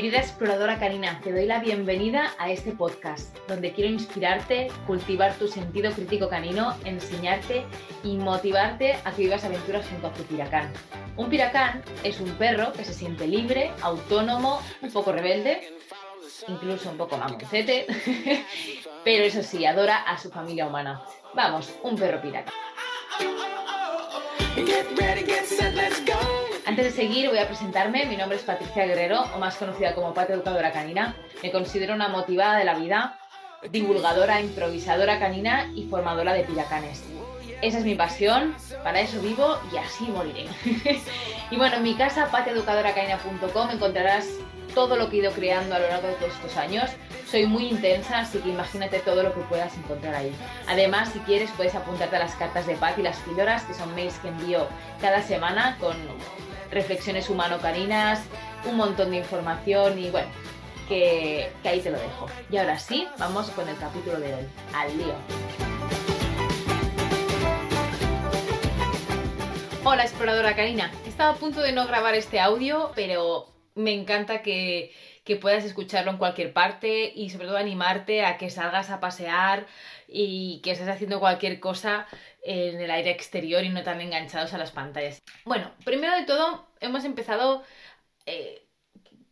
Querida exploradora canina, te doy la bienvenida a este podcast, donde quiero inspirarte, cultivar tu sentido crítico canino, enseñarte y motivarte a que vivas aventuras junto a tu piracán. Un piracán es un perro que se siente libre, autónomo, un poco rebelde, incluso un poco mamoncete, pero eso sí, adora a su familia humana. Vamos, un perro piracán. Antes de seguir voy a presentarme, mi nombre es Patricia Guerrero, o más conocida como Pata Educadora Canina. Me considero una motivada de la vida, divulgadora, improvisadora canina y formadora de piracanes. Esa es mi pasión, para eso vivo y así moriré. y bueno, en mi casa, pateeducadoracanina.com, encontrarás todo lo que he ido creando a lo largo de todos estos años. Soy muy intensa, así que imagínate todo lo que puedas encontrar ahí. Además, si quieres, puedes apuntarte a las cartas de Pat y las píldoras, que son mails que envío cada semana con reflexiones humano-caninas, un montón de información y bueno, que, que ahí te lo dejo. Y ahora sí, vamos con el capítulo de hoy. Al lío. Hola exploradora Karina, estaba a punto de no grabar este audio, pero me encanta que, que, puedas escucharlo en cualquier parte y sobre todo animarte a que salgas a pasear y que estés haciendo cualquier cosa en el aire exterior y no tan enganchados a las pantallas. Bueno, primero de todo hemos empezado eh,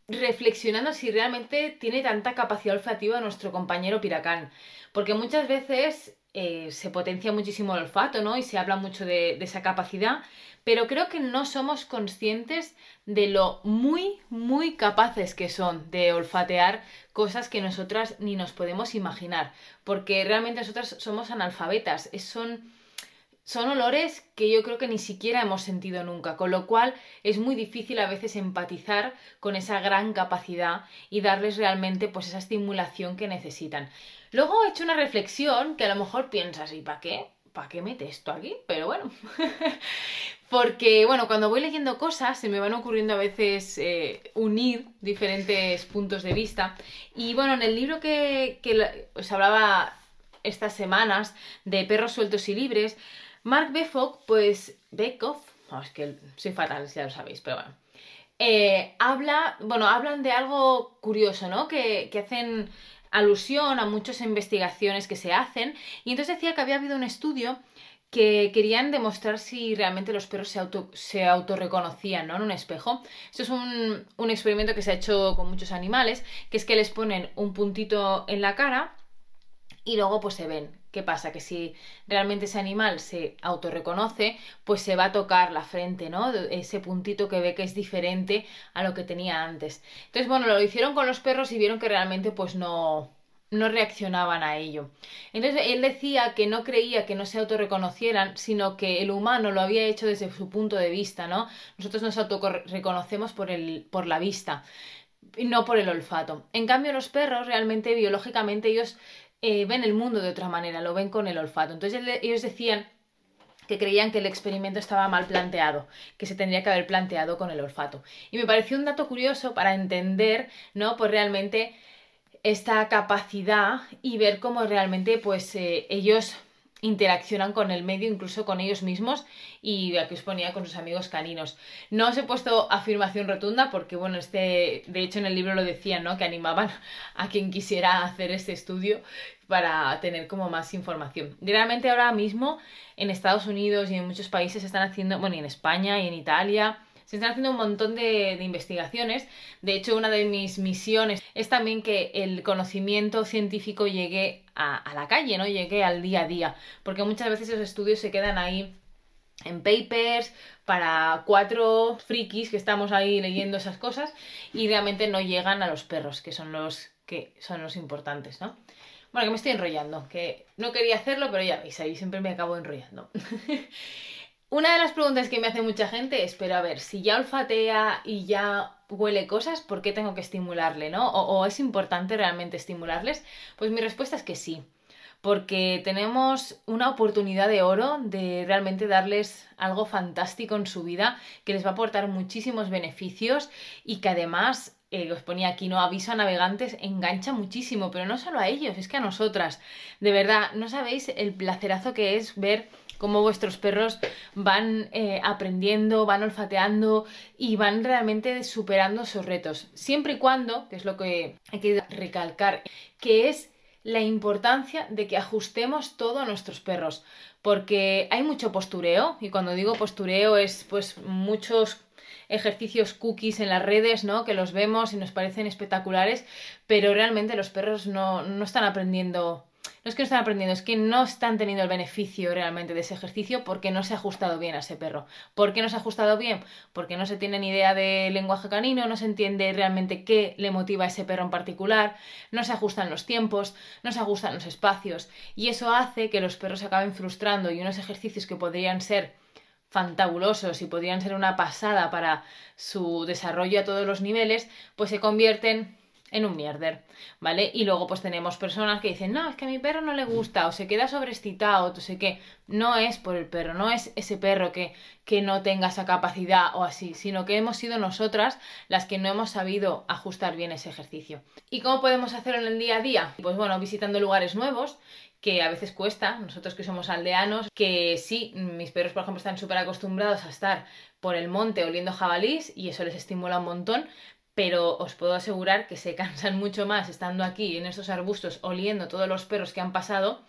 reflexionando si realmente tiene tanta capacidad olfativa nuestro compañero Piracán, porque muchas veces eh, se potencia muchísimo el olfato, ¿no? Y se habla mucho de, de, esa capacidad, pero creo que no somos conscientes de lo muy, muy capaces que son de olfatear cosas que nosotras ni nos podemos imaginar, porque realmente nosotras somos analfabetas, son son olores que yo creo que ni siquiera hemos sentido nunca, con lo cual es muy difícil a veces empatizar con esa gran capacidad y darles realmente pues esa estimulación que necesitan. Luego he hecho una reflexión que a lo mejor piensas, ¿y para qué? ¿Para qué mete esto aquí? Pero bueno, porque bueno, cuando voy leyendo cosas se me van ocurriendo a veces eh, unir diferentes puntos de vista. Y bueno, en el libro que, os hablaba estas semanas de perros sueltos y libres, Mark Befock, pues Bekoff, es que soy fatal, ya lo sabéis, pero bueno. Eh, habla, bueno, hablan de algo curioso, ¿no? Que, hacen alusión a muchas investigaciones que se hacen. Y entonces decía que había habido un estudio que querían demostrar si realmente los perros se, auto, se autorreconocían ¿no? en un espejo. Esto es un, un experimento que se ha hecho con muchos animales, que es que les ponen un puntito en la cara y luego pues se ven. ¿Qué pasa? Que si realmente ese animal se autorreconoce, pues se va a tocar la frente, ¿no? Ese puntito que ve que es diferente a lo que tenía antes. Entonces, bueno, lo hicieron con los perros y vieron que realmente pues no, no reaccionaban a ello. Entonces él decía que no creía que no se autorreconocieran, sino que el humano lo había hecho desde su punto de vista, ¿no? Nosotros nos autorreconocemos por, el, por la vista no por el olfato. En cambio, los perros realmente biológicamente ellos eh, ven el mundo de otra manera, lo ven con el olfato. Entonces ellos decían que creían que el experimento estaba mal planteado, que se tendría que haber planteado con el olfato. Y me pareció un dato curioso para entender, ¿no? Pues realmente esta capacidad y ver cómo realmente pues eh, ellos interaccionan con el medio, incluso con ellos mismos, y aquí os ponía con sus amigos caninos. No os he puesto afirmación rotunda porque, bueno, este, de hecho en el libro lo decían, ¿no? Que animaban a quien quisiera hacer este estudio para tener como más información. Realmente ahora mismo en Estados Unidos y en muchos países se están haciendo, bueno, y en España y en Italia, se están haciendo un montón de, investigaciones. De hecho, una de mis misiones es también que el conocimiento científico llegue a, la calle, ¿no? Llegue al día a día. Porque muchas veces esos estudios se quedan ahí en papers para cuatro frikis que estamos ahí leyendo esas cosas y realmente no llegan a los perros, que son los que son los importantes, ¿no? Bueno, que me estoy enrollando, que no quería hacerlo, pero ya veis, ahí siempre me acabo enrollando. Una de las preguntas que me hace mucha gente es, pero a ver, si ya olfatea y ya huele cosas, ¿por qué tengo que estimularle, no? O, es importante realmente estimularles? Pues mi respuesta es que sí, porque tenemos una oportunidad de oro de realmente darles algo fantástico en su vida, que les va a aportar muchísimos beneficios y que además eh, os ponía aquí, ¿no? Aviso a navegantes, engancha muchísimo, pero no solo a ellos, es que a nosotras. De verdad, no sabéis el placerazo que es ver cómo vuestros perros van eh, aprendiendo, van olfateando y van realmente superando sus retos. Siempre y cuando, que es lo que hay que recalcar, que es la importancia de que ajustemos todo a nuestros perros, porque hay mucho postureo y cuando digo postureo es pues muchos ejercicios cookies en las redes, ¿no? Que los vemos y nos parecen espectaculares, pero realmente los perros no, no están aprendiendo no es que no están aprendiendo, es que no están teniendo el beneficio realmente de ese ejercicio porque no se ha ajustado bien a ese perro. ¿Por qué no se ha ajustado bien? Porque no se tiene ni idea de lenguaje canino, no se entiende realmente qué le motiva a ese perro en particular, no se ajustan los tiempos, no se ajustan los espacios y eso hace que los perros se acaben frustrando y unos ejercicios que podrían ser fantabulosos y podrían ser una pasada para su desarrollo a todos los niveles, pues se convierten en un mierder, ¿vale? Y luego pues tenemos personas que dicen, no, es que a mi perro no le gusta, o se queda sobreexcitado, o sé qué. No es por el perro, no es ese perro que, que no tenga esa capacidad o así, sino que hemos sido nosotras las que no hemos sabido ajustar bien ese ejercicio. ¿Y cómo podemos hacerlo en el día a día? Pues bueno, visitando lugares nuevos, que a veces cuesta, nosotros que somos aldeanos, que sí, mis perros por ejemplo están súper acostumbrados a estar por el monte oliendo jabalís y eso les estimula un montón, pero os puedo asegurar que se cansan mucho más estando aquí en estos arbustos oliendo todos los perros que han pasado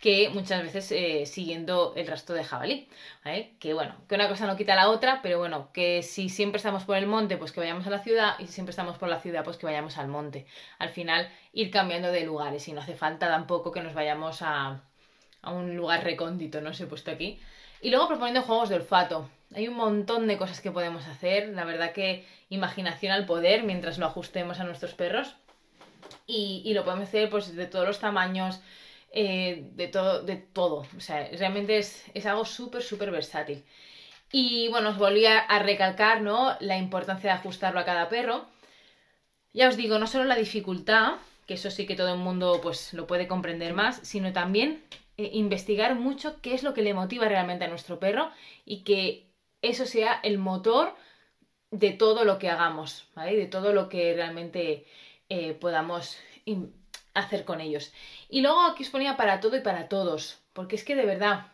que muchas veces eh, siguiendo el rastro de jabalí. Que bueno, que una cosa no quita la otra, pero bueno, que si siempre estamos por el monte, pues que vayamos a la ciudad, y si siempre estamos por la ciudad, pues que vayamos al monte. Al final, ir cambiando de lugares y no hace falta tampoco que nos vayamos a, a un lugar recóndito, no he puesto aquí. Y luego proponiendo juegos de olfato. Hay un montón de cosas que podemos hacer, la verdad que imaginación al poder mientras lo ajustemos a nuestros perros. Y, lo podemos hacer pues de todos los tamaños, eh, de, todo, de todo. O sea, realmente es, algo súper, súper versátil. Y bueno, os volví a, recalcar ¿no? la importancia de ajustarlo a cada perro. Ya os digo, no solo la dificultad, que eso sí que todo el mundo pues, lo puede comprender más, sino también eh, investigar mucho qué es lo que le motiva realmente a nuestro perro y que eso sea el motor de todo lo que hagamos, ¿vale? De todo lo que realmente eh, podamos hacer con ellos. Y luego aquí os ponía para todo y para todos, porque es que de verdad,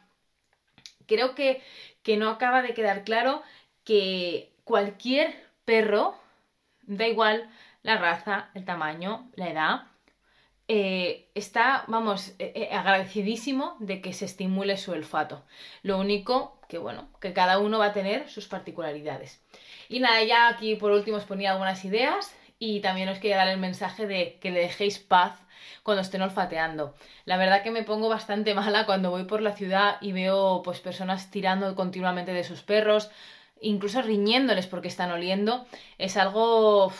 creo que, que no acaba de quedar claro que cualquier perro, da igual la raza, el tamaño, la edad, eh, está, vamos, eh, agradecidísimo de que se estimule su olfato. Lo único que, bueno, que cada uno va a tener sus particularidades. Y nada, ya aquí por último os ponía algunas ideas y también os quería dar el mensaje de que le dejéis paz cuando estén olfateando. La verdad que me pongo bastante mala cuando voy por la ciudad y veo pues personas tirando continuamente de sus perros, incluso riñéndoles porque están oliendo, es algo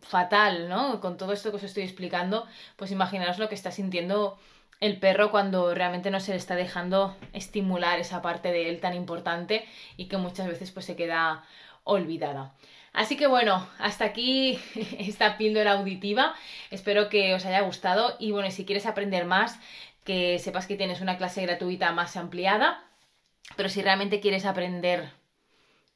fatal, ¿no? Con todo esto que os estoy explicando, pues imaginaos lo que está sintiendo el perro cuando realmente no se le está dejando estimular esa parte de él tan importante y que muchas veces pues se queda olvidada. Así que bueno, hasta aquí esta píldora auditiva. Espero que os haya gustado y bueno, si quieres aprender más, que sepas que tienes una clase gratuita más ampliada. Pero si realmente quieres aprender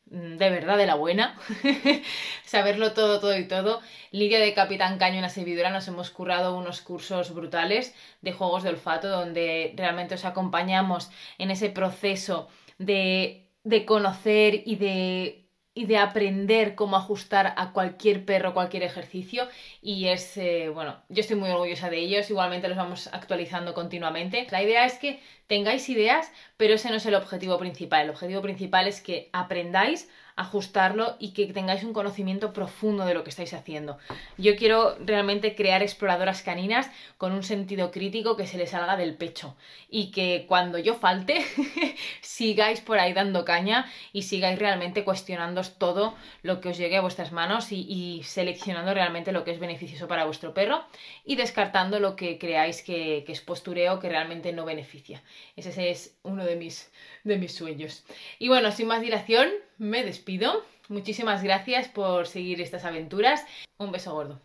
de verdad de la buena, saberlo todo, todo y todo. Lidia de Capitán Caño en la servidora nos hemos currado unos cursos brutales de juegos de olfato donde realmente os acompañamos en ese proceso de, de conocer y de y de aprender cómo ajustar a cualquier perro, cualquier ejercicio. Y es, eh, bueno, yo estoy muy orgullosa de ellos, igualmente los vamos actualizando continuamente. La idea es que tengáis ideas, pero ese no es el objetivo principal. El objetivo principal es que aprendáis ajustarlo y que tengáis un conocimiento profundo de lo que estáis haciendo. Yo quiero realmente crear exploradoras caninas con un sentido crítico que se les salga del pecho y que cuando yo falte sigáis por ahí dando caña y sigáis realmente cuestionándoos todo lo que os llegue a vuestras manos y, seleccionando realmente lo que es beneficioso para vuestro perro y descartando lo que creáis que, que es postureo que realmente no beneficia. Ese es uno de mis, de mis sueños. Y bueno, sin más dilación, me despido. Muchísimas gracias por seguir estas aventuras. Un beso gordo.